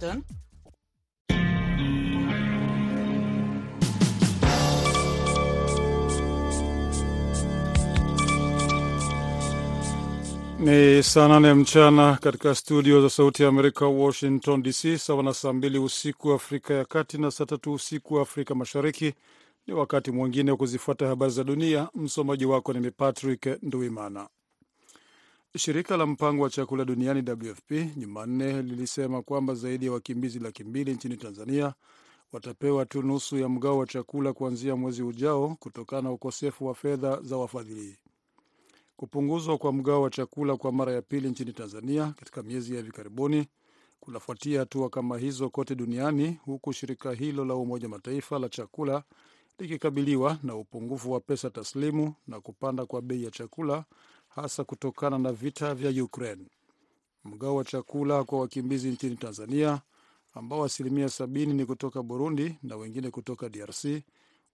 Done? Ni saa nane mchana katika studio za Sauti ya Amerika, Washington DC, sawa na saa mbili usiku Afrika ya Kati na saa tatu usiku Afrika Mashariki. Ni wakati mwingine wa kuzifuata habari za dunia. Msomaji wako ni Patrick Nduimana. Shirika la mpango wa chakula duniani WFP Jumanne lilisema kwamba zaidi ya wakimbizi laki mbili nchini Tanzania watapewa tu nusu ya mgao wa chakula kuanzia mwezi ujao kutokana na ukosefu wa fedha za wafadhili. Kupunguzwa kwa mgao wa chakula kwa mara ya pili nchini Tanzania katika miezi ya hivi karibuni kunafuatia hatua kama hizo kote duniani, huku shirika hilo la Umoja Mataifa la chakula likikabiliwa na upungufu wa pesa taslimu na kupanda kwa bei ya chakula, hasa kutokana na vita vya Ukraine. Mgao wa chakula kwa wakimbizi nchini Tanzania, ambao asilimia sabini ni kutoka Burundi na wengine kutoka DRC,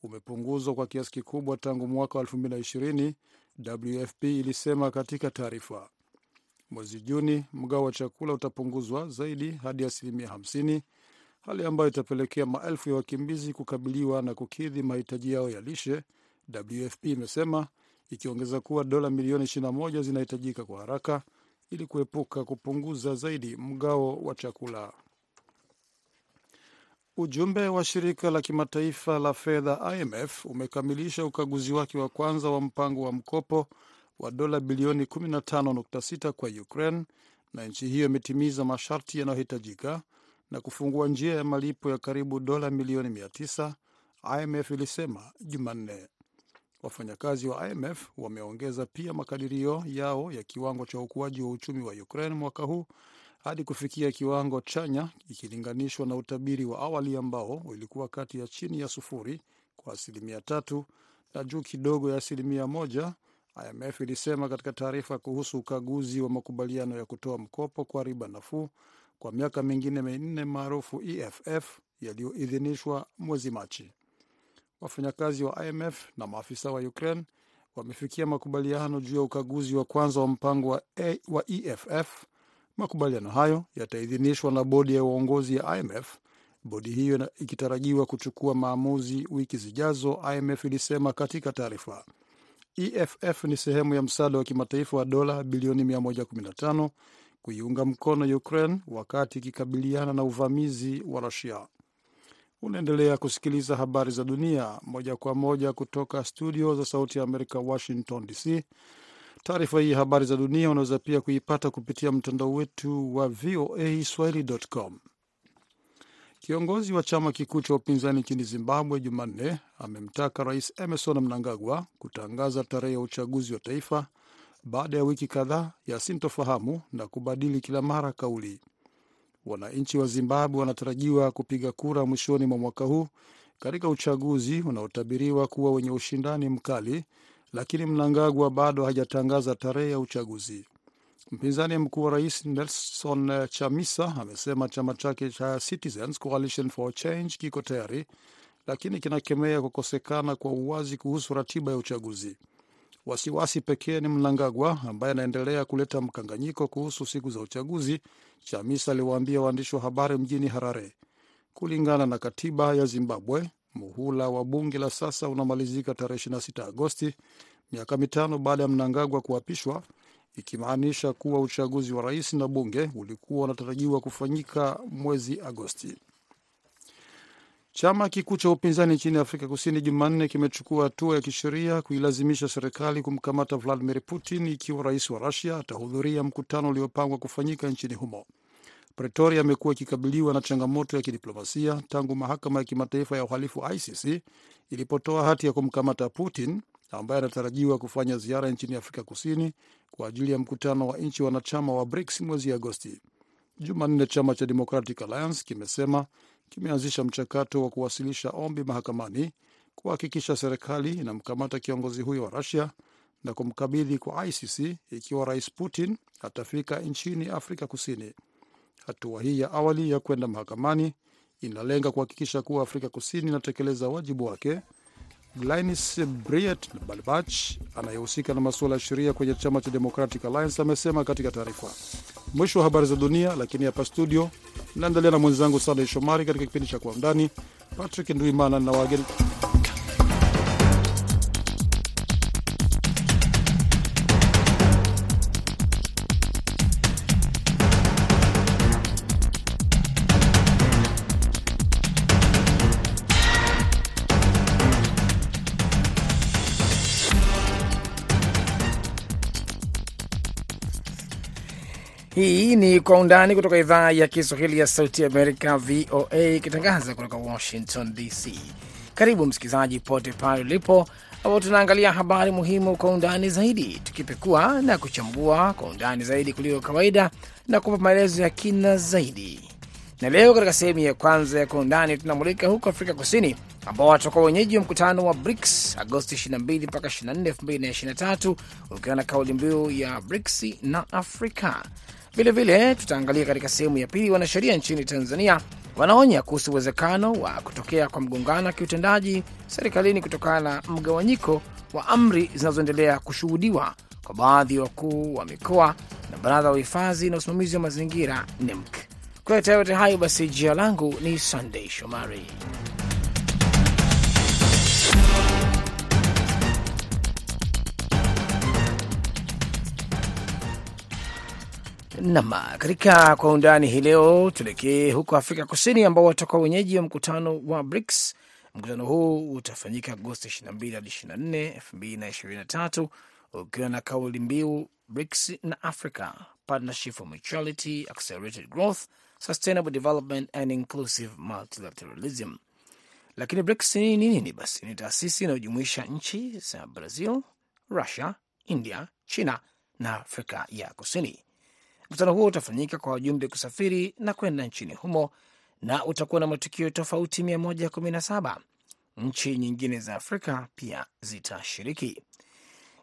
umepunguzwa kwa kiasi kikubwa tangu mwaka wa 2020 WFP ilisema katika taarifa. Mwezi Juni, mgao wa chakula utapunguzwa zaidi hadi asilimia 50, hali ambayo itapelekea maelfu ya wakimbizi kukabiliwa na kukidhi mahitaji yao ya lishe, WFP imesema, ikiongeza kuwa dola milioni 21 zinahitajika kwa haraka ili kuepuka kupunguza zaidi mgao wa chakula. Ujumbe wa shirika la kimataifa la fedha IMF umekamilisha ukaguzi wake wa kwanza wa mpango wa mkopo wa dola bilioni 15.6 kwa Ukraine, na nchi hiyo imetimiza masharti yanayohitajika na kufungua njia ya malipo ya karibu dola milioni 900, IMF ilisema Jumanne. Wafanyakazi wa IMF wameongeza pia makadirio yao ya kiwango cha ukuaji wa uchumi wa Ukraine mwaka huu hadi kufikia kiwango chanya ikilinganishwa na utabiri wa awali ambao ulikuwa kati ya chini ya sufuri kwa asilimia tatu na juu kidogo ya asilimia moja, IMF ilisema katika taarifa kuhusu ukaguzi wa makubaliano ya kutoa mkopo kwa riba nafuu kwa miaka mingine minne maarufu EFF yaliyoidhinishwa mwezi Machi. Wafanyakazi wa IMF na maafisa wa Ukraine wamefikia makubaliano juu ya ukaguzi wa kwanza wa mpango wa, A, wa EFF. Makubaliano hayo yataidhinishwa na bodi ya uongozi ya IMF, bodi hiyo ikitarajiwa kuchukua maamuzi wiki zijazo, IMF ilisema katika taarifa. EFF ni sehemu ya msaada wa kimataifa wa dola bilioni 115 kuiunga mkono Ukraine wakati ikikabiliana na uvamizi wa Rusia. Unaendelea kusikiliza habari za dunia moja kwa moja kutoka studio za Sauti ya Amerika, Washington DC. Taarifa hii habari za dunia unaweza pia kuipata kupitia mtandao wetu wa VOA Swahili.com. Kiongozi wa chama kikuu cha upinzani nchini Zimbabwe Jumanne amemtaka Rais Emerson Mnangagwa kutangaza tarehe ya uchaguzi wa taifa baada ya wiki kadhaa ya sintofahamu na kubadili kila mara kauli. Wananchi wa Zimbabwe wanatarajiwa kupiga kura mwishoni mwa mwaka huu katika uchaguzi unaotabiriwa kuwa wenye ushindani mkali lakini Mnangagwa bado hajatangaza tarehe ya uchaguzi. Mpinzani mkuu wa rais Nelson Chamisa amesema chama chake cha Citizens Coalition for Change kiko tayari, lakini kinakemea kukosekana kwa uwazi kuhusu ratiba ya uchaguzi. Wasiwasi pekee ni Mnangagwa ambaye anaendelea kuleta mkanganyiko kuhusu siku za uchaguzi, Chamisa aliwaambia waandishi wa habari mjini Harare. Kulingana na katiba ya Zimbabwe, muhula wa bunge la sasa unamalizika tarehe 26 Agosti, miaka mitano baada ya Mnangagwa kuapishwa, ikimaanisha kuwa uchaguzi wa rais na bunge ulikuwa unatarajiwa kufanyika mwezi Agosti. Chama kikuu cha upinzani nchini Afrika Kusini Jumanne kimechukua hatua ya kisheria kuilazimisha serikali kumkamata Vladimir Putin ikiwa rais wa Rusia atahudhuria mkutano uliopangwa kufanyika nchini humo. Pretoria amekuwa ikikabiliwa na changamoto ya kidiplomasia tangu mahakama ya kimataifa ya uhalifu ICC ilipotoa hati ya kumkamata Putin ambaye anatarajiwa kufanya ziara nchini Afrika Kusini kwa ajili ya mkutano wa nchi wanachama wa BRICS mwezi Agosti. Jumanne, chama cha Democratic Alliance kimesema kimeanzisha mchakato wa kuwasilisha ombi mahakamani kuhakikisha serikali inamkamata kiongozi huyo wa Rusia na kumkabidhi kwa ICC ikiwa rais Putin atafika nchini Afrika Kusini. Hatua hii ya awali ya kwenda mahakamani inalenga kuhakikisha kuwa Afrika Kusini inatekeleza wajibu wake. Glynis Briet Balbach anayehusika na masuala ya sheria kwenye chama cha Democratic Alliance amesema katika taarifa. Mwisho wa habari za dunia, lakini hapa studio naendelea na mwenzangu Sandey Shomari katika kipindi cha Kwa Undani. Patrick Nduimana na wageni Hii ni Kwa Undani kutoka idhaa ya Kiswahili ya Sauti Amerika, VOA, ikitangaza kutoka Washington DC. Karibu msikilizaji pote pale ulipo, ambao tunaangalia habari muhimu kwa undani zaidi, tukipekua na kuchambua kwa undani zaidi kuliko kawaida na kupa maelezo ya kina zaidi. Na leo katika sehemu ya kwanza ya Kwa Undani tunamulika huko Afrika Kusini, ambao watakuwa wenyeji wa mkutano wa BRICS Agosti 22 mpaka 24, 2023 ukiwa na kauli mbiu ya BRICS na Afrika. Vilevile tutaangalia katika sehemu ya pili, wanasheria nchini Tanzania wanaonya kuhusu uwezekano wa kutokea kwa mgongano wa kiutendaji serikalini kutokana na mgawanyiko wa amri zinazoendelea kushuhudiwa kwa baadhi ya wakuu wa mikoa na baraza la uhifadhi na usimamizi wa mazingira NEMC. Kuleta yote hayo basi, jina langu ni Sunday Shomari. Nam, katika kwa undani hii leo tuelekee huko Afrika Kusini, ambao watakuwa wenyeji wa mkutano wa BRICS. Mkutano huu utafanyika Agosti 22 hadi 24, 2023 ukiwa na kauli mbiu BRICS na Africa, Partnership for Mutuality, Accelerated Growth, Sustainable Development and Inclusive Multilateralism. Lakini BRICS ni nini? Basi ni taasisi inayojumuisha nchi za Brazil, Russia, India, China na Afrika ya Kusini. Mkutano huo utafanyika kwa wajumbe kusafiri na kwenda nchini humo na utakuwa na matukio tofauti 117. Nchi nyingine za Afrika pia zitashiriki.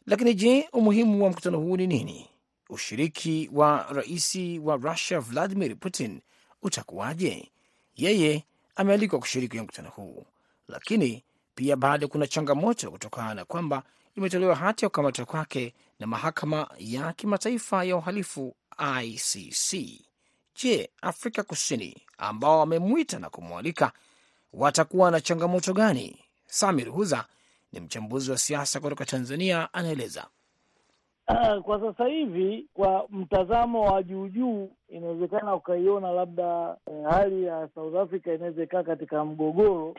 Lakini je, umuhimu wa mkutano huu ni nini? Ushiriki wa rais wa Russia Vladimir Putin utakuwaje? Yeye amealikwa kushiriki kwenye mkutano huu, lakini pia bado kuna changamoto kutokana na kwamba imetolewa hati ya kukamatwa kwake na mahakama ya kimataifa ya uhalifu ICC. Je, Afrika Kusini ambao wamemwita na kumwalika watakuwa na changamoto gani? Samir Huza ni mchambuzi wa siasa kutoka Tanzania, anaeleza. Uh, kwa sasa hivi kwa mtazamo wa juu juu, inawezekana ukaiona labda eh, hali ya South Africa inaweza ikaa katika mgogoro,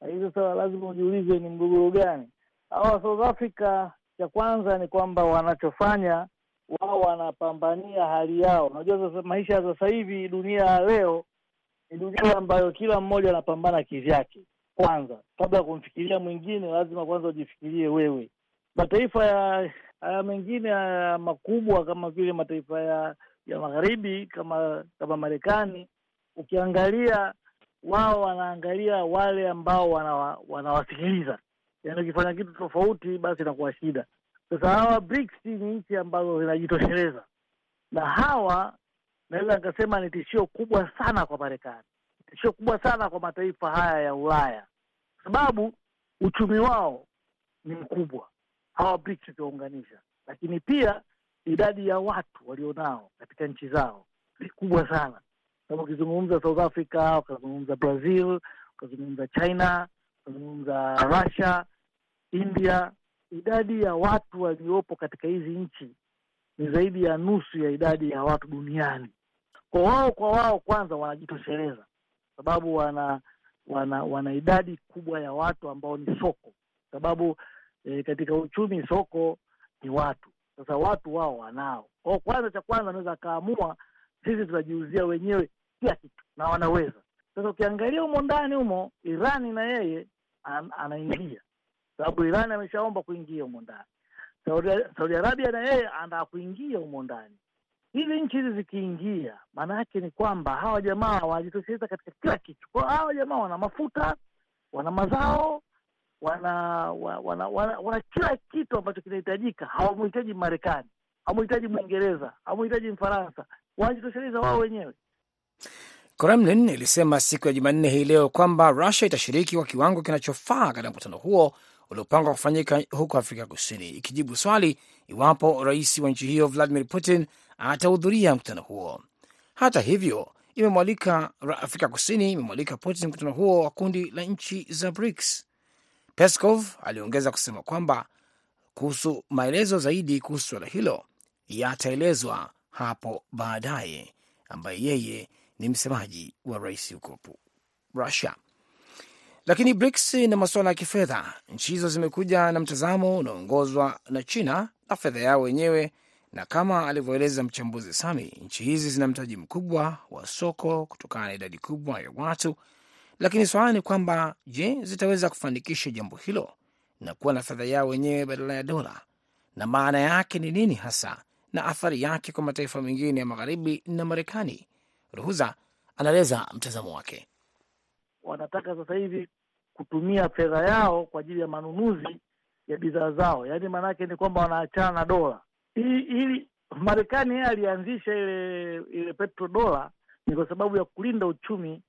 lakini sasa lazima ujiulize ni mgogoro gani? Hawa South Africa, cha kwanza ni kwamba wanachofanya wao wanapambania hali yao. Unajua sasa maisha ya sasa hivi, dunia ya leo ni dunia ambayo kila mmoja anapambana kivyake. Kwanza, kabla ya kumfikiria mwingine, lazima kwanza ujifikirie wewe. Mataifa ya haya mengine haya makubwa kama vile mataifa ya ya magharibi kama kama Marekani, ukiangalia wao wanaangalia wale ambao wanawa, wanawasikiliza. Yaani ukifanya kitu tofauti, basi inakuwa shida. Sasa hawa BRICS ni nchi ambazo zinajitosheleza, na hawa naweza nikasema ni tishio kubwa sana kwa Marekani, tishio kubwa sana kwa mataifa haya ya Ulaya, kwa sababu uchumi wao ni mkubwa, hawa BRICS ukiwaunganisha, lakini pia idadi ya watu walionao katika nchi zao ni kubwa sana. Kama ukizungumza South Africa, ukazungumza Brazil, ukazungumza China, ukazungumza Russia, India idadi ya watu waliopo katika hizi nchi ni zaidi ya nusu ya idadi ya watu duniani. Kwa wao kwa wao, kwanza wanajitosheleza, sababu wana wana wana idadi kubwa ya watu ambao ni soko, sababu e, katika uchumi soko ni watu. Sasa watu wao wanao kwao, kwanza cha kwanza wanaweza akaamua, sisi tunajiuzia wenyewe kila kitu, na wanaweza. Sasa ukiangalia humo ndani humo, Irani na yeye an, anaingia sababu Iran ameshaomba kuingia humo ndani. Saudi, Saudi Arabia na yeye anataka kuingia humo ndani. Hizi nchi hizi zikiingia, maana yake ni kwamba hawa jamaa wanajitosheleza katika kila kitu. Kwa hawa jamaa wana mafuta, wana mazao, wana wana, wana, wana, wana kila kitu ambacho kinahitajika. Hawamhitaji Marekani, hawamhitaji Mwingereza, hawamhitaji Mfaransa, wanajitosheleza wao wenyewe. Kremlin ilisema siku ya Jumanne hii leo kwamba Rusia itashiriki kwa kiwango kinachofaa katika mkutano huo uliopangwa kufanyika huko Afrika Kusini, ikijibu swali iwapo rais wa nchi hiyo Vladimir Putin atahudhuria mkutano huo. Hata hivyo, imemwalika Afrika Kusini imemwalika Putin mkutano huo wa kundi la nchi za BRICS. Peskov aliongeza kusema kwamba kuhusu maelezo zaidi kuhusu suala hilo yataelezwa hapo baadaye, ambaye yeye ni msemaji wa rais huko Russia. Lakini BRICS na masuala ya kifedha, nchi hizo zimekuja na mtazamo unaoongozwa na China na fedha yao wenyewe, na kama alivyoeleza mchambuzi Sami, nchi hizi zina mtaji mkubwa wa soko kutokana na idadi kubwa ya watu. Lakini swala ni kwamba je, zitaweza kufanikisha jambo hilo na kuwa na fedha yao wenyewe badala ya dola, na maana yake ni nini hasa na athari yake kwa mataifa mengine ya magharibi na Marekani? Ruhuza anaeleza mtazamo wake. Wanataka sasa hivi kutumia fedha yao kwa ajili ya manunuzi ya bidhaa zao, yaani maanake ni kwamba wanaachana na dola. Ili Marekani yeye alianzisha ile ile petrodola ni kwa sababu ya kulinda uchumi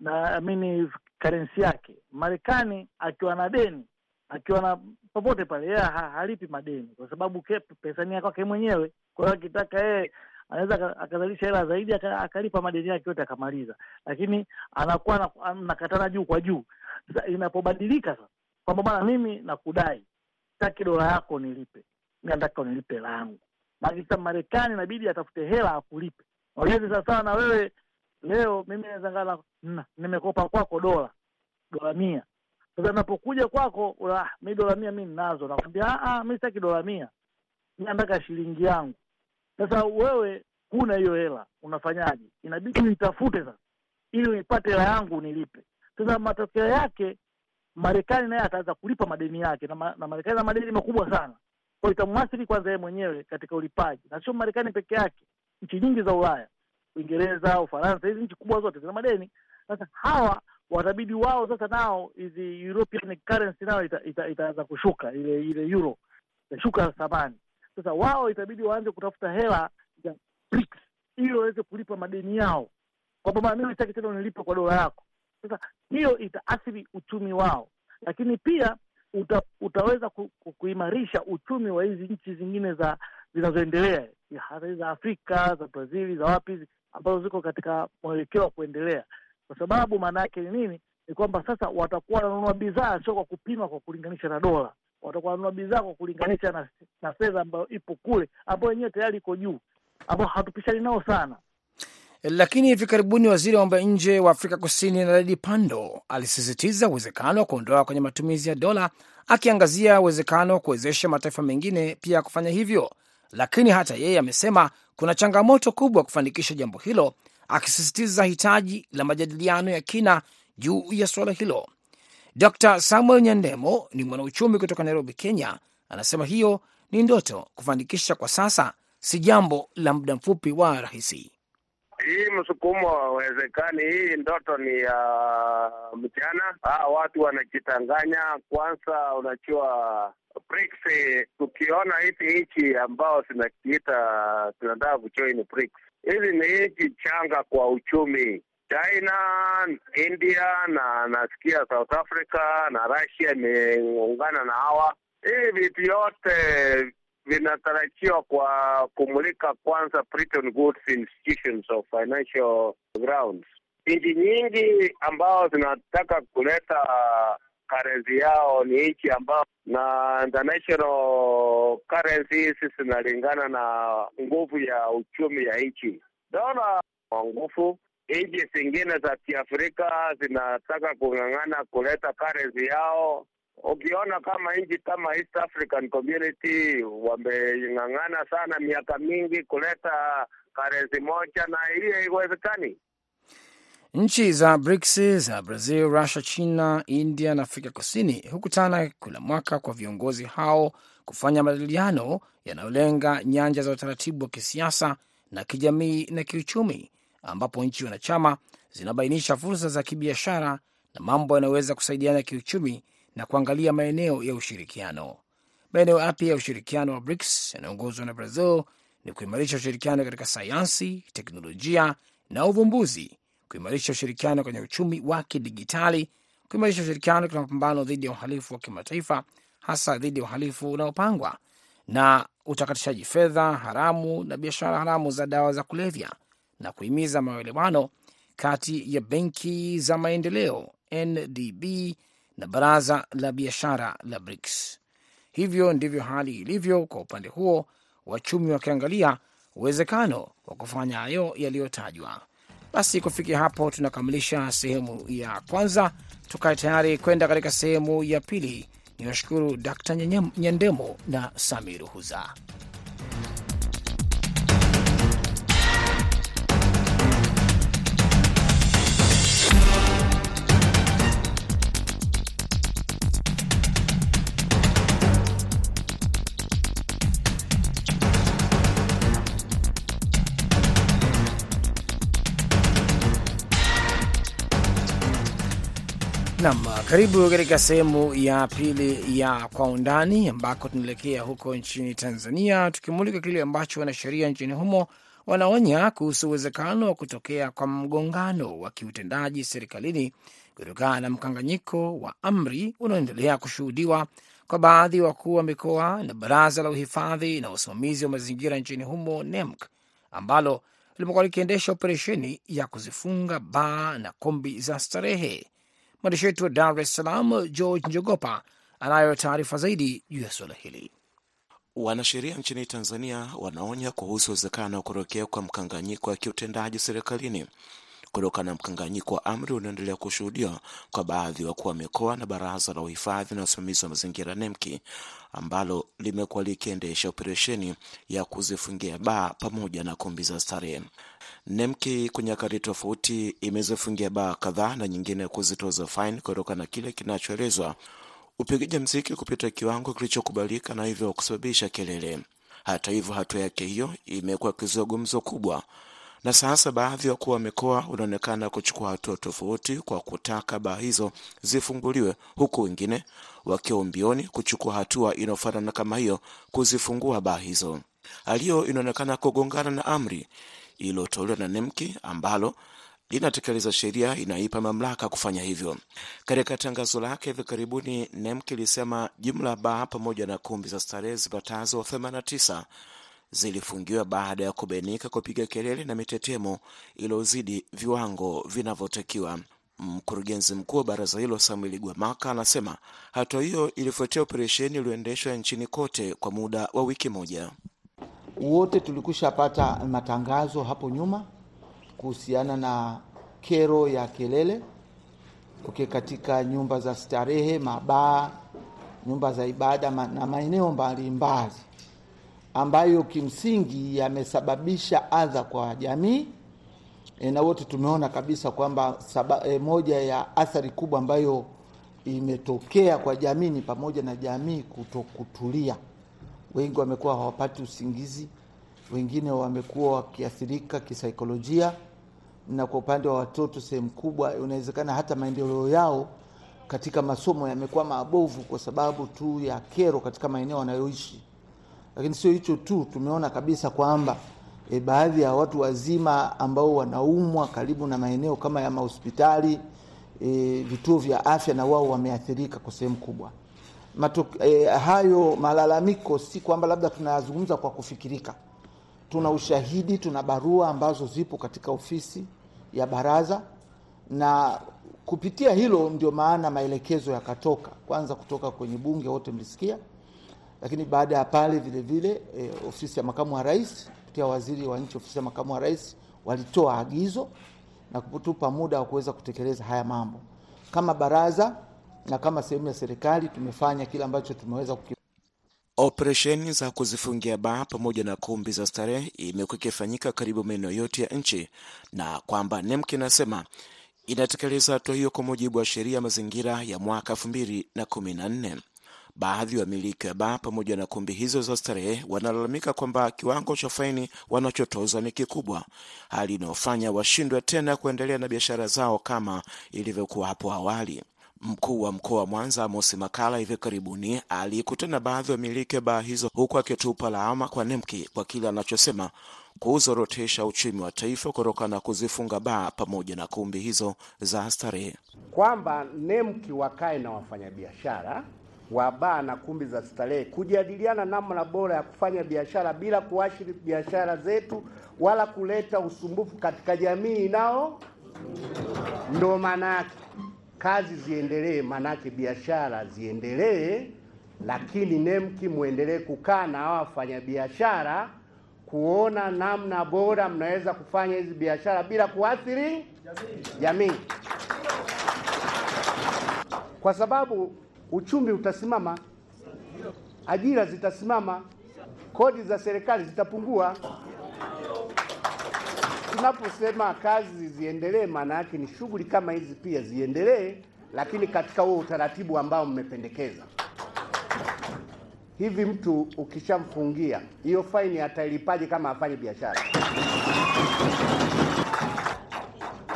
na amini karensi yake. Marekani akiwa na deni akiwa na popote pale yeye ha, halipi madeni kwa sababu pesa ni kwake mwenyewe. Kwa hiyo akitaka yeye anaweza akazalisha hela zaidi akalipa madeni yake yote akamaliza, lakini anakuwa nakatana juu kwa juu. Inapobadilika sasa kwamba bwana, mimi nakudai, taki dola yako nilipe, mi nataka unilipe langu, maana Marekani inabidi atafute hela akulipe. Wagezi sawasawa na wewe leo, mimi naweza nimekopa kwako dola dola mia sasa napokuja kwako, mi dola mia mi ninazo, nakwambia mi sitaki dola mia, mi nataka shilingi yangu. Sasa wewe huna hiyo hela, unafanyaje? Inabidi uitafute sasa, ili uipate hela yangu unilipe. Sasa matokeo yake Marekani naye ataanza kulipa madeni yake, na, ma, na Marekani na madeni makubwa sana, kwa itamwathiri kwanza yeye mwenyewe katika ulipaji, na sio Marekani peke yake. Nchi nyingi za Ulaya, Uingereza, Ufaransa, hizi nchi kubwa zote zina madeni. Sasa hawa watabidi wao sasa nao hizi European currency nao itaanza ita, ita kushuka ile ile euro itashuka thamani. Sasa wao itabidi waanze kutafuta hela za BRICS ili waweze kulipa madeni yao, kwamba mimi sitaki tena unilipe kwa dola yako. Sasa hiyo itaathiri uchumi wao, lakini pia uta, utaweza ku, ku, kuimarisha uchumi wa hizi nchi zingine za zinazoendelea za Afrika za Brazili za wapi ambazo ziko katika mwelekeo wa kuendelea kwa sababu maana yake ni nini? Ni kwamba sasa watakuwa wananunua bidhaa sio kwa kupima kwa kulinganisha na dola, watakuwa wananunua bidhaa kwa kulinganisha na, na fedha ambayo ipo kule, ambayo yenyewe tayari iko juu, ambao hatupishani nao sana. Lakini hivi karibuni waziri wa mambo ya nje wa Afrika Kusini Naledi Pandor alisisitiza uwezekano wa kuondoa kwenye matumizi ya dola, akiangazia uwezekano wa kuwezesha mataifa mengine pia kufanya hivyo. Lakini hata yeye amesema kuna changamoto kubwa kufanikisha jambo hilo akisisitiza hitaji la majadiliano ya kina juu ya suala hilo. Dr Samuel Nyandemo ni mwanauchumi kutoka Nairobi, Kenya. Anasema hiyo ni ndoto, kufanikisha kwa sasa si jambo la muda mfupi wa rahisi. Hii msukumo hawezekani. Hii ndoto ni ya uh, mchana. Ah, watu wanajitanganya. Kwanza unajua BRICS, tukiona hizi nchi ambao zinakiita zinataka kujoin BRICS hizi ni nchi changa kwa uchumi. China, India na nasikia South Africa na Russia imeungana na hawa. Hii vitu yote vinatarajiwa kwa kumulika kwanza Bretton Woods institutions of financial grounds. Nchi nyingi ambao zinataka kuleta currency yao ni nchi ambao na international currencies zinalingana na nguvu ya uchumi ya nchi. Dola wa nguvu, nchi zingine za Kiafrika zinataka kung'ang'ana kuleta currency yao. Ukiona kama nchi kama East African Community wameng'ang'ana sana miaka mingi kuleta karensi moja, na hiyo haiwezekani. Nchi za BRICS za Brazil, Russia, China, India na Afrika Kusini hukutana kila mwaka kwa viongozi hao kufanya majadiliano yanayolenga nyanja za utaratibu wa kisiasa na kijamii na kiuchumi, ambapo nchi wanachama zinabainisha fursa za kibiashara na mambo yanayoweza kusaidiana kiuchumi na kuangalia maeneo ya ushirikiano. Maeneo yapya ya ushirikiano wa BRICS yanayoongozwa na Brazil ni kuimarisha ushirikiano katika sayansi, teknolojia na uvumbuzi kuimarisha ushirikiano kwenye uchumi wa kidigitali, kuimarisha ushirikiano katika mapambano dhidi ya uhalifu wa kimataifa, hasa dhidi ya uhalifu unaopangwa na utakatishaji fedha haramu na biashara haramu za dawa za kulevya na kuhimiza maelewano kati ya benki za maendeleo NDB na baraza la biashara la BRICS. Hivyo ndivyo hali ilivyo kwa upande huo, wachumi wakiangalia uwezekano wa kufanya hayo yaliyotajwa. Basi kufikia hapo tunakamilisha sehemu ya kwanza, tukae tayari kwenda katika sehemu ya pili. Ni washukuru Dkt Nyandemo na Samir Huza. Nam, karibu katika sehemu ya pili ya Kwa Undani, ambako tunaelekea huko nchini Tanzania, tukimulika kile ambacho wanasheria nchini humo wanaonya kuhusu uwezekano wa kutokea kwa mgongano wa kiutendaji serikalini kutokana na mkanganyiko wa amri unaoendelea kushuhudiwa kwa baadhi ya wakuu wa mikoa na Baraza la Uhifadhi na Usimamizi wa Mazingira nchini humo NEMC, ambalo limekuwa likiendesha operesheni ya kuzifunga baa na kombi za starehe. Mwandishi wetu wa Dar es Salaam, George Njogopa, anayo taarifa zaidi juu ya suala hili. Wanasheria nchini Tanzania wanaonya kuhusu uwezekano wa kutokea kwa mkanganyiko wa kiutendaji serikalini kutokana na mkanganyiko wa amri unaendelea kushuhudiwa kwa baadhi ya wakuu wa mikoa na Baraza la Uhifadhi na Usimamizi wa Mazingira NEMKI, ambalo limekuwa likiendesha operesheni ya kuzifungia baa pamoja na kumbi za starehe. NEMKI kwa nyakati tofauti imezifungia baa kadhaa na nyingine kuzitoza faini kutokana na kile kinachoelezwa upigaji mziki kupita kiwango kilichokubalika na hivyo kusababisha kelele. Hata hivyo, hatua yake hiyo imekuwa kizua gumzo kubwa, na sasa baadhi ya wakuu wa mikoa wanaonekana kuchukua hatua tofauti kwa kutaka baa hizo zifunguliwe, huku wengine wakiwa mbioni kuchukua hatua inayofanana kama hiyo, kuzifungua baa hizo. Hali hiyo inaonekana kugongana na amri iliyotolewa na NEMKI ambalo linatekeleza sheria inaipa mamlaka kufanya hivyo. Katika tangazo lake hivi karibuni, NEMKI ilisema jumla baa pamoja na kumbi za starehe zipatazo 89 zilifungiwa baada ya kubainika kupiga kelele na mitetemo iliyozidi viwango vinavyotakiwa. Mkurugenzi mkuu wa baraza hilo Samuel Gwamaka anasema hatua hiyo ilifuatia operesheni iliyoendeshwa nchini kote kwa muda wa wiki moja. Wote tulikushapata matangazo hapo nyuma kuhusiana na kero ya kelele uke katika nyumba za starehe, mabaa, nyumba za ibada na maeneo mbalimbali ambayo kimsingi yamesababisha adha kwa jamii e, na wote tumeona kabisa kwamba e, moja ya athari kubwa ambayo imetokea kwa jamii ni pamoja na jamii kutokutulia. Wengi wamekuwa hawapati usingizi, wengine wamekuwa wakiathirika kisaikolojia, na kwa upande wa watoto sehemu kubwa inawezekana hata maendeleo yao katika masomo yamekuwa mabovu kwa sababu tu ya kero katika maeneo wanayoishi. Lakini sio hicho tu, tumeona kabisa kwamba e, baadhi ya watu wazima ambao wanaumwa karibu na maeneo kama ya mahospitali e, vituo vya afya na wao wameathirika kwa sehemu kubwa. Matok, e, hayo malalamiko si kwamba labda tunayazungumza kwa kufikirika. Tuna ushahidi, tuna barua ambazo zipo katika ofisi ya baraza, na kupitia hilo ndio maana maelekezo yakatoka, kwanza kutoka kwenye bunge, wote mlisikia, lakini baada ya pale vile vile e, ofisi ya makamu wa rais kupitia waziri wa nchi ofisi ya makamu wa rais walitoa agizo na kutupa muda wa kuweza kutekeleza haya mambo. Kama baraza na kama sehemu ya serikali tumefanya kile ambacho tumeweza kuki... Operesheni za kuzifungia baa pamoja na kumbi za starehe imekuwa ikifanyika karibu maeneo yote ya nchi, na kwamba nemk inasema inatekeleza hatua hiyo kwa mujibu wa sheria ya mazingira ya mwaka elfu mbili na kumi na nne. Baadhi ya wamiliki wa baa pamoja na kumbi hizo za starehe wanalalamika kwamba kiwango cha faini wanachotozwa ni kikubwa, hali inayofanya washindwe tena kuendelea na biashara zao kama ilivyokuwa hapo awali. Mkuu wa mkoa wa Mwanza Amosi Makala hivi karibuni alikutana baadhi ya wamiliki wa baa hizo, huku akitupa lawama kwa NEMKI kwa kile anachosema kuzorotesha uchumi wa taifa kutokana na kuzifunga baa pamoja na kumbi hizo za starehe, kwamba NEMKI wakae na wafanyabiashara wa baa na kumbi za starehe kujadiliana namna bora ya kufanya biashara bila kuashiri biashara zetu wala kuleta usumbufu katika jamii inao. Ndo maana yake kazi ziendelee, maana biashara ziendelee, lakini NEMKI muendelee kukaa na hawa wafanyabiashara kuona namna bora mnaweza kufanya hizi biashara bila kuathiri jamii, kwa sababu uchumi utasimama, ajira zitasimama, kodi za serikali zitapungua. Tunaposema kazi ziendelee, maana yake ni shughuli kama hizi pia ziendelee, lakini katika huo utaratibu ambao mmependekeza. Hivi mtu ukishamfungia hiyo faini atailipaje kama afanye biashara?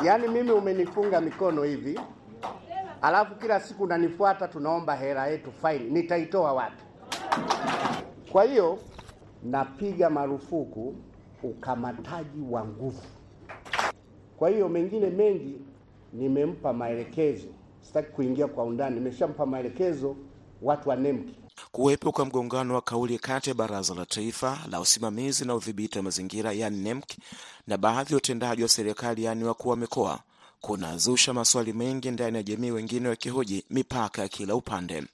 Yaani mimi umenifunga mikono hivi, alafu kila siku unanifuata, tunaomba hela yetu faini, nitaitoa wapi? Kwa hiyo napiga marufuku ukamataji wa nguvu. Kwa hiyo mengine mengi nimempa maelekezo, sitaki kuingia kwa undani, nimeshampa maelekezo watu wa NEMKI. Kwa mgongano wa kauli kati ya Baraza la Taifa la Usimamizi na Udhibiti wa Mazingira yani NEMC na baadhi ya utendaji wa serikali yani wakuu wa mikoa kunazusha maswali mengi ndani ya jamii, wengine wakihoji mipaka ya kila upande.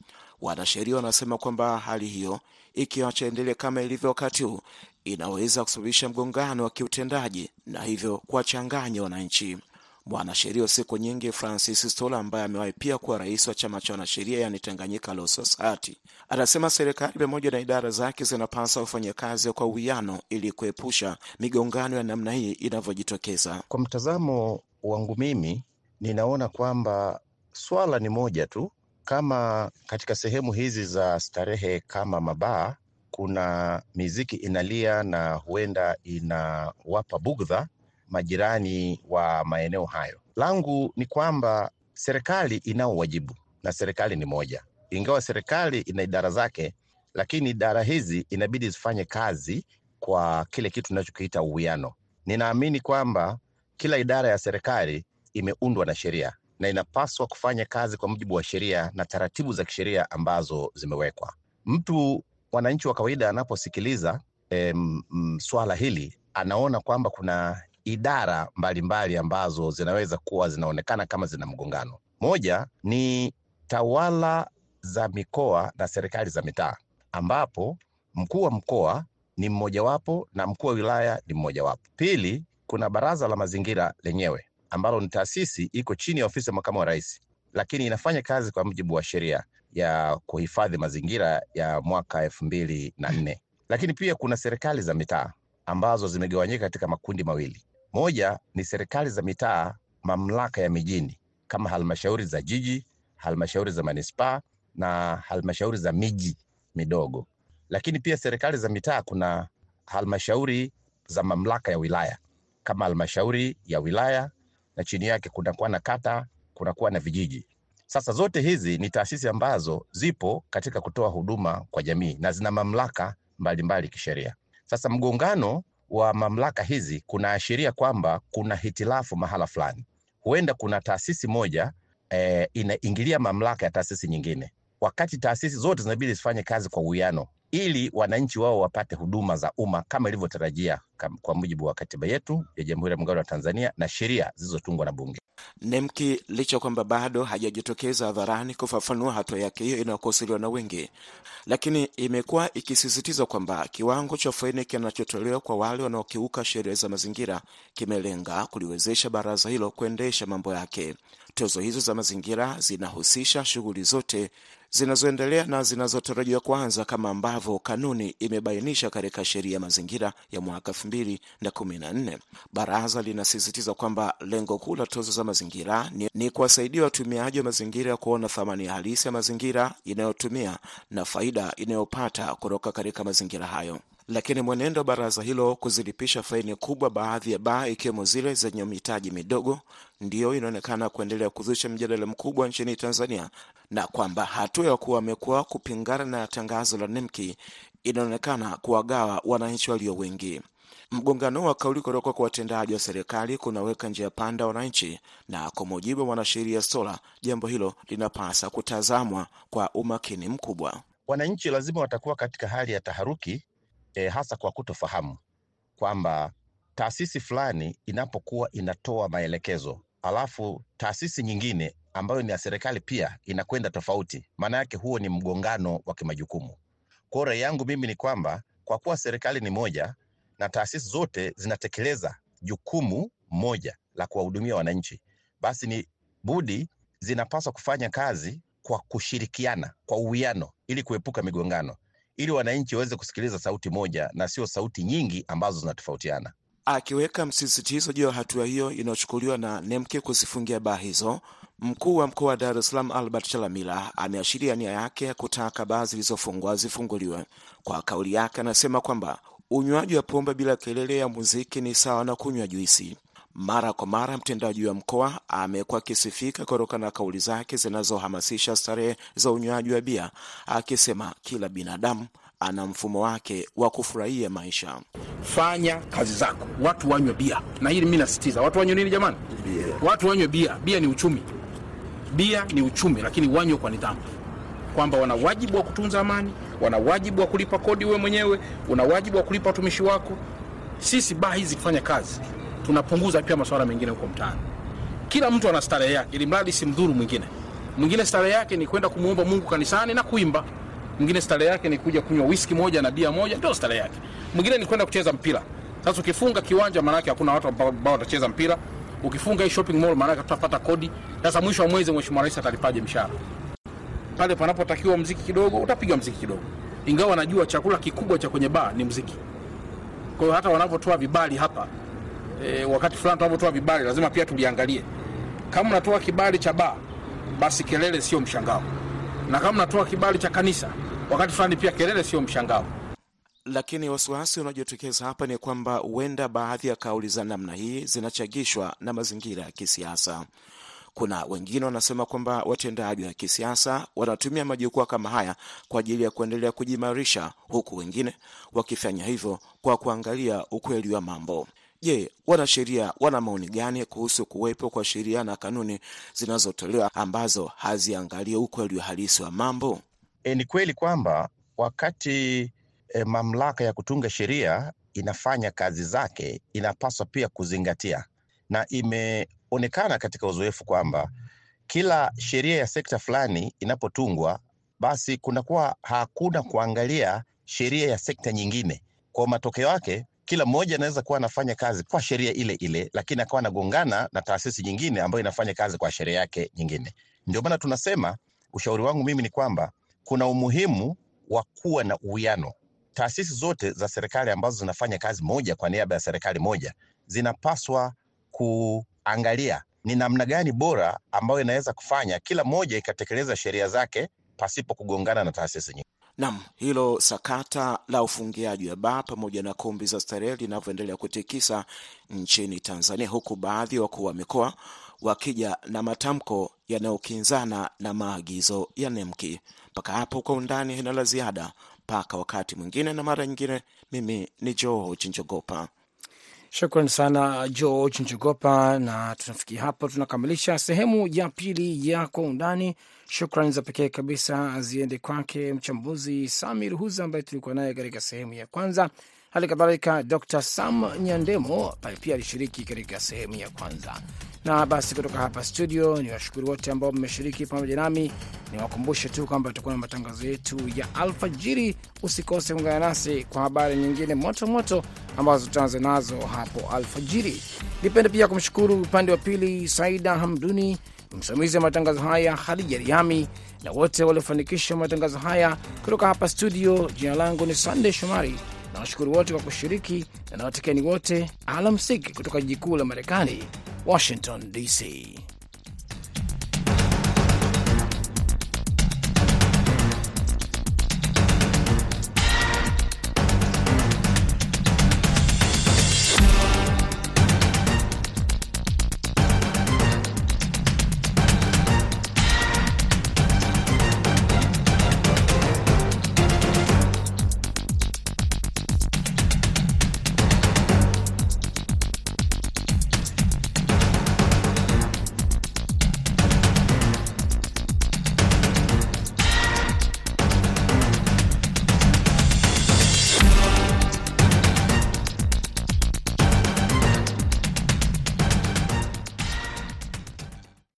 Wanasheria wanasema kwamba hali hiyo ikiacha endelee kama ilivyo wakati huu inaweza kusababisha mgongano wa kiutendaji na hivyo kuwachanganya wananchi. Mwanasheria wa siku nyingi Francis Stola, ambaye amewahi pia kuwa rais wa chama cha wanasheria yani Tanganyika Law Society, anasema serikali pamoja na idara zake zinapaswa kufanya kazi kwa uwiano ili kuepusha migongano ya namna hii inavyojitokeza. Kwa mtazamo wangu mimi, ninaona kwamba swala ni moja tu. Kama katika sehemu hizi za starehe kama mabaa, kuna miziki inalia na huenda inawapa bugdha majirani wa maeneo hayo. Langu ni kwamba serikali inao wajibu na serikali ni moja, ingawa serikali ina idara zake, lakini idara hizi inabidi zifanye kazi kwa kile kitu tunachokiita uwiano. Ninaamini kwamba kila idara ya serikali imeundwa na sheria na inapaswa kufanya kazi kwa mujibu wa sheria na taratibu za kisheria ambazo zimewekwa. Mtu mwananchi wa kawaida anaposikiliza em, swala hili anaona kwamba kuna idara mbalimbali mbali ambazo zinaweza kuwa zinaonekana kama zina mgongano. Moja ni tawala za mikoa na serikali za mitaa, ambapo mkuu wa mkoa ni mmojawapo na mkuu wa wilaya ni mmojawapo. Pili, kuna baraza la mazingira lenyewe ambalo ni taasisi iko chini ya ofisi ya makamu wa rais, lakini inafanya kazi kwa mujibu wa sheria ya kuhifadhi mazingira ya mwaka elfu mbili na nne. Lakini pia kuna serikali za mitaa ambazo zimegawanyika katika makundi mawili. Moja ni serikali za mitaa, mamlaka ya mijini kama halmashauri za jiji, halmashauri za manispaa na halmashauri za miji midogo. Lakini pia serikali za mitaa, kuna halmashauri za mamlaka ya wilaya kama halmashauri ya wilaya, na chini yake kunakuwa na kata, kunakuwa na vijiji. Sasa zote hizi ni taasisi ambazo zipo katika kutoa huduma kwa jamii na zina mamlaka mbalimbali kisheria. Sasa mgongano wa mamlaka hizi kunaashiria kwamba kuna hitilafu mahala fulani. Huenda kuna taasisi moja e, inaingilia mamlaka ya taasisi nyingine, wakati taasisi zote zinabidi zifanye kazi kwa uwiano ili wananchi wao wapate huduma za umma kama ilivyotarajia kwa mujibu wa katiba yetu ya Jamhuri ya Muungano wa Tanzania na sheria zilizotungwa na Bunge. NEMKI licha kwamba bado hajajitokeza hadharani kufafanua hatua yake hiyo inayokosolewa na wengi, lakini imekuwa ikisisitiza kwamba kiwango cha faini kinachotolewa kwa wale wanaokiuka sheria za mazingira kimelenga kuliwezesha baraza hilo kuendesha mambo yake. Tozo hizo za mazingira zinahusisha shughuli zote zinazoendelea na zinazotarajiwa kuanza kama ambavyo kanuni imebainisha katika sheria ya mazingira ya mwaka elfu mbili na kumi na nne. Baraza linasisitiza kwamba lengo kuu la tozo za mazingira ni, ni kuwasaidia watumiaji wa mazingira ya kuona thamani halisi ya mazingira inayotumia na faida inayopata kutoka katika mazingira hayo. Lakini mwenendo wa baraza hilo kuzilipisha faini kubwa baadhi ya baa ikiwemo zile zenye mitaji midogo ndiyo inaonekana kuendelea kuzusha mjadala mkubwa nchini Tanzania, na kwamba hatua ya kuwa wamekuwa kupingana na tangazo la NEMKI inaonekana kuwagawa wananchi walio wengi. Mgongano wa kauli kutoka kwa watendaji wa serikali kunaweka njia panda wananchi, na kwa mujibu wa mwanasheria Sola, jambo hilo linapasa kutazamwa kwa umakini mkubwa. Wananchi lazima watakuwa katika hali ya taharuki eh, hasa kwa kutofahamu kwamba taasisi fulani inapokuwa inatoa maelekezo alafu taasisi nyingine ambayo ni ya serikali pia inakwenda tofauti, maana yake huo ni mgongano wa kimajukumu. Kwa rai yangu mimi ni kwamba kwa kuwa serikali ni moja na taasisi zote zinatekeleza jukumu moja la kuwahudumia wananchi, basi ni budi zinapaswa kufanya kazi kwa kushirikiana, kwa uwiano, ili kuepuka migongano, ili wananchi waweze kusikiliza sauti moja na sio sauti nyingi ambazo zinatofautiana. Akiweka msisitizo juu ya hatua hiyo inayochukuliwa na NEMKI kuzifungia baa hizo, mkuu wa mkoa wa Dar es Salaam Albert Chalamila ameashiria nia yake ya kutaka baa zilizofungwa zifunguliwe. Kwa kauli yake, anasema kwamba unywaji wa pombe bila kelele ya muziki ni sawa na kunywa juisi. Mara kwa mara mtendaji wa mkoa amekuwa akisifika kutokana na kauli zake zinazohamasisha starehe za unywaji wa bia, akisema kila binadamu ana mfumo wake wa kufurahia maisha. Fanya kazi zako, watu wanywe bia, na hili mi nasisitiza, watu wanywe nini jamani? Watu wanywe bia. Bia ni uchumi, bia ni uchumi, lakini wanywe kwa nidhamu, kwamba wana wajibu wa kutunza amani, wana wajibu wa kulipa kodi wewe mwenyewe, una wajibu wa kulipa watumishi wako. Sisi baa hizi kufanya kazi, tunapunguza pia masuala mengine huko mtaani. Kila mtu ana starehe yake, ili mradi simdhuru mwingine. Mwingine starehe yake ni kwenda kumwomba Mungu kanisani na kuimba mwingine starehe yake ni kuja kunywa whisky moja na bia moja, ndio starehe yake. Mwingine ni kwenda kucheza mpira. Sasa ukifunga kiwanja, maanake hakuna watu ambao watacheza mpira. Ukifunga hii shopping mall, maanake tutapata kodi. Sasa mwisho wa mwezi, mheshimiwa rais atalipaje mshahara? Pale panapotakiwa mziki kidogo, utapiga mziki kidogo, ingawa najua chakula kikubwa cha kwenye baa ni mziki. Kwa hiyo hata wanavyotoa vibali hapa e, wakati fulani tunapotoa vibali lazima pia tuliangalie. Kama unatoa kibali cha baa, basi kelele sio mshangao, na kama unatoa kibali cha kanisa wakati fulani pia kelele sio mshangao. Lakini wasiwasi unaojitokeza hapa ni kwamba huenda baadhi ya kauli za namna hii zinachagishwa na mazingira ya kisiasa. Kuna wengine wanasema kwamba watendaji wa kisiasa wanatumia majukwaa kama haya kwa ajili ya kuendelea kujimarisha, huku wengine wakifanya hivyo kwa kuangalia ukweli wa mambo. Je, wanasheria wana maoni gani kuhusu kuwepo kwa sheria na kanuni zinazotolewa ambazo haziangalie ukweli halisi wa mambo? E, ni kweli kwamba wakati e, mamlaka ya kutunga sheria inafanya kazi zake inapaswa pia kuzingatia, na imeonekana katika uzoefu kwamba kila sheria ya sekta fulani inapotungwa, basi kunakuwa hakuna kuangalia sheria ya sekta nyingine. Kwa matokeo yake, kila mmoja anaweza kuwa anafanya kazi kwa sheria ile ile, lakini akawa anagongana na taasisi nyingine ambayo inafanya kazi kwa sheria yake nyingine. Ndio maana tunasema, ushauri wangu mimi ni kwamba kuna umuhimu wa kuwa na uwiano. Taasisi zote za serikali ambazo zinafanya kazi moja kwa niaba ya serikali moja zinapaswa kuangalia ni namna gani bora ambayo inaweza kufanya kila moja ikatekeleza sheria zake pasipo kugongana na taasisi nyingine. Nam, hilo sakata la ufungiaji wa baa pamoja na kumbi za starehe linavyoendelea kutikisa nchini Tanzania, huku baadhi ya wakuu wa mikoa wakija na matamko yanayokinzana na maagizo ya NEMKI. Mpaka hapo kwa undani hina la ziada, mpaka wakati mwingine na mara nyingine. Mimi ni George Njogopa. Shukran sana George Njogopa, na tunafikia hapo tunakamilisha sehemu ya pili ya Kwa Undani. Shukran za pekee kabisa ziende kwake mchambuzi Samir Huza ambaye tulikuwa naye katika sehemu ya kwanza, hali kadhalika Dr Sam Nyandemo pia alishiriki katika sehemu ya kwanza. Na basi kutoka hapa studio ni washukuru wote ambao mmeshiriki pamoja nami. Niwakumbushe tu kwamba tutakuwa na matangazo yetu ya alfajiri. Usikose kuungana nasi kwa habari nyingine moto moto ambazo tutaanza nazo hapo alfajiri. Nipende pia kumshukuru upande wa pili Saida Hamduni, msimamizi wa matangazo haya Hadija Riami na wote waliofanikisha matangazo haya kutoka hapa studio. Jina langu ni Sandey Shomari na washukuru wote kwa kushiriki na nawatakieni wote alamsiki kutoka jiji kuu la Marekani, Washington DC.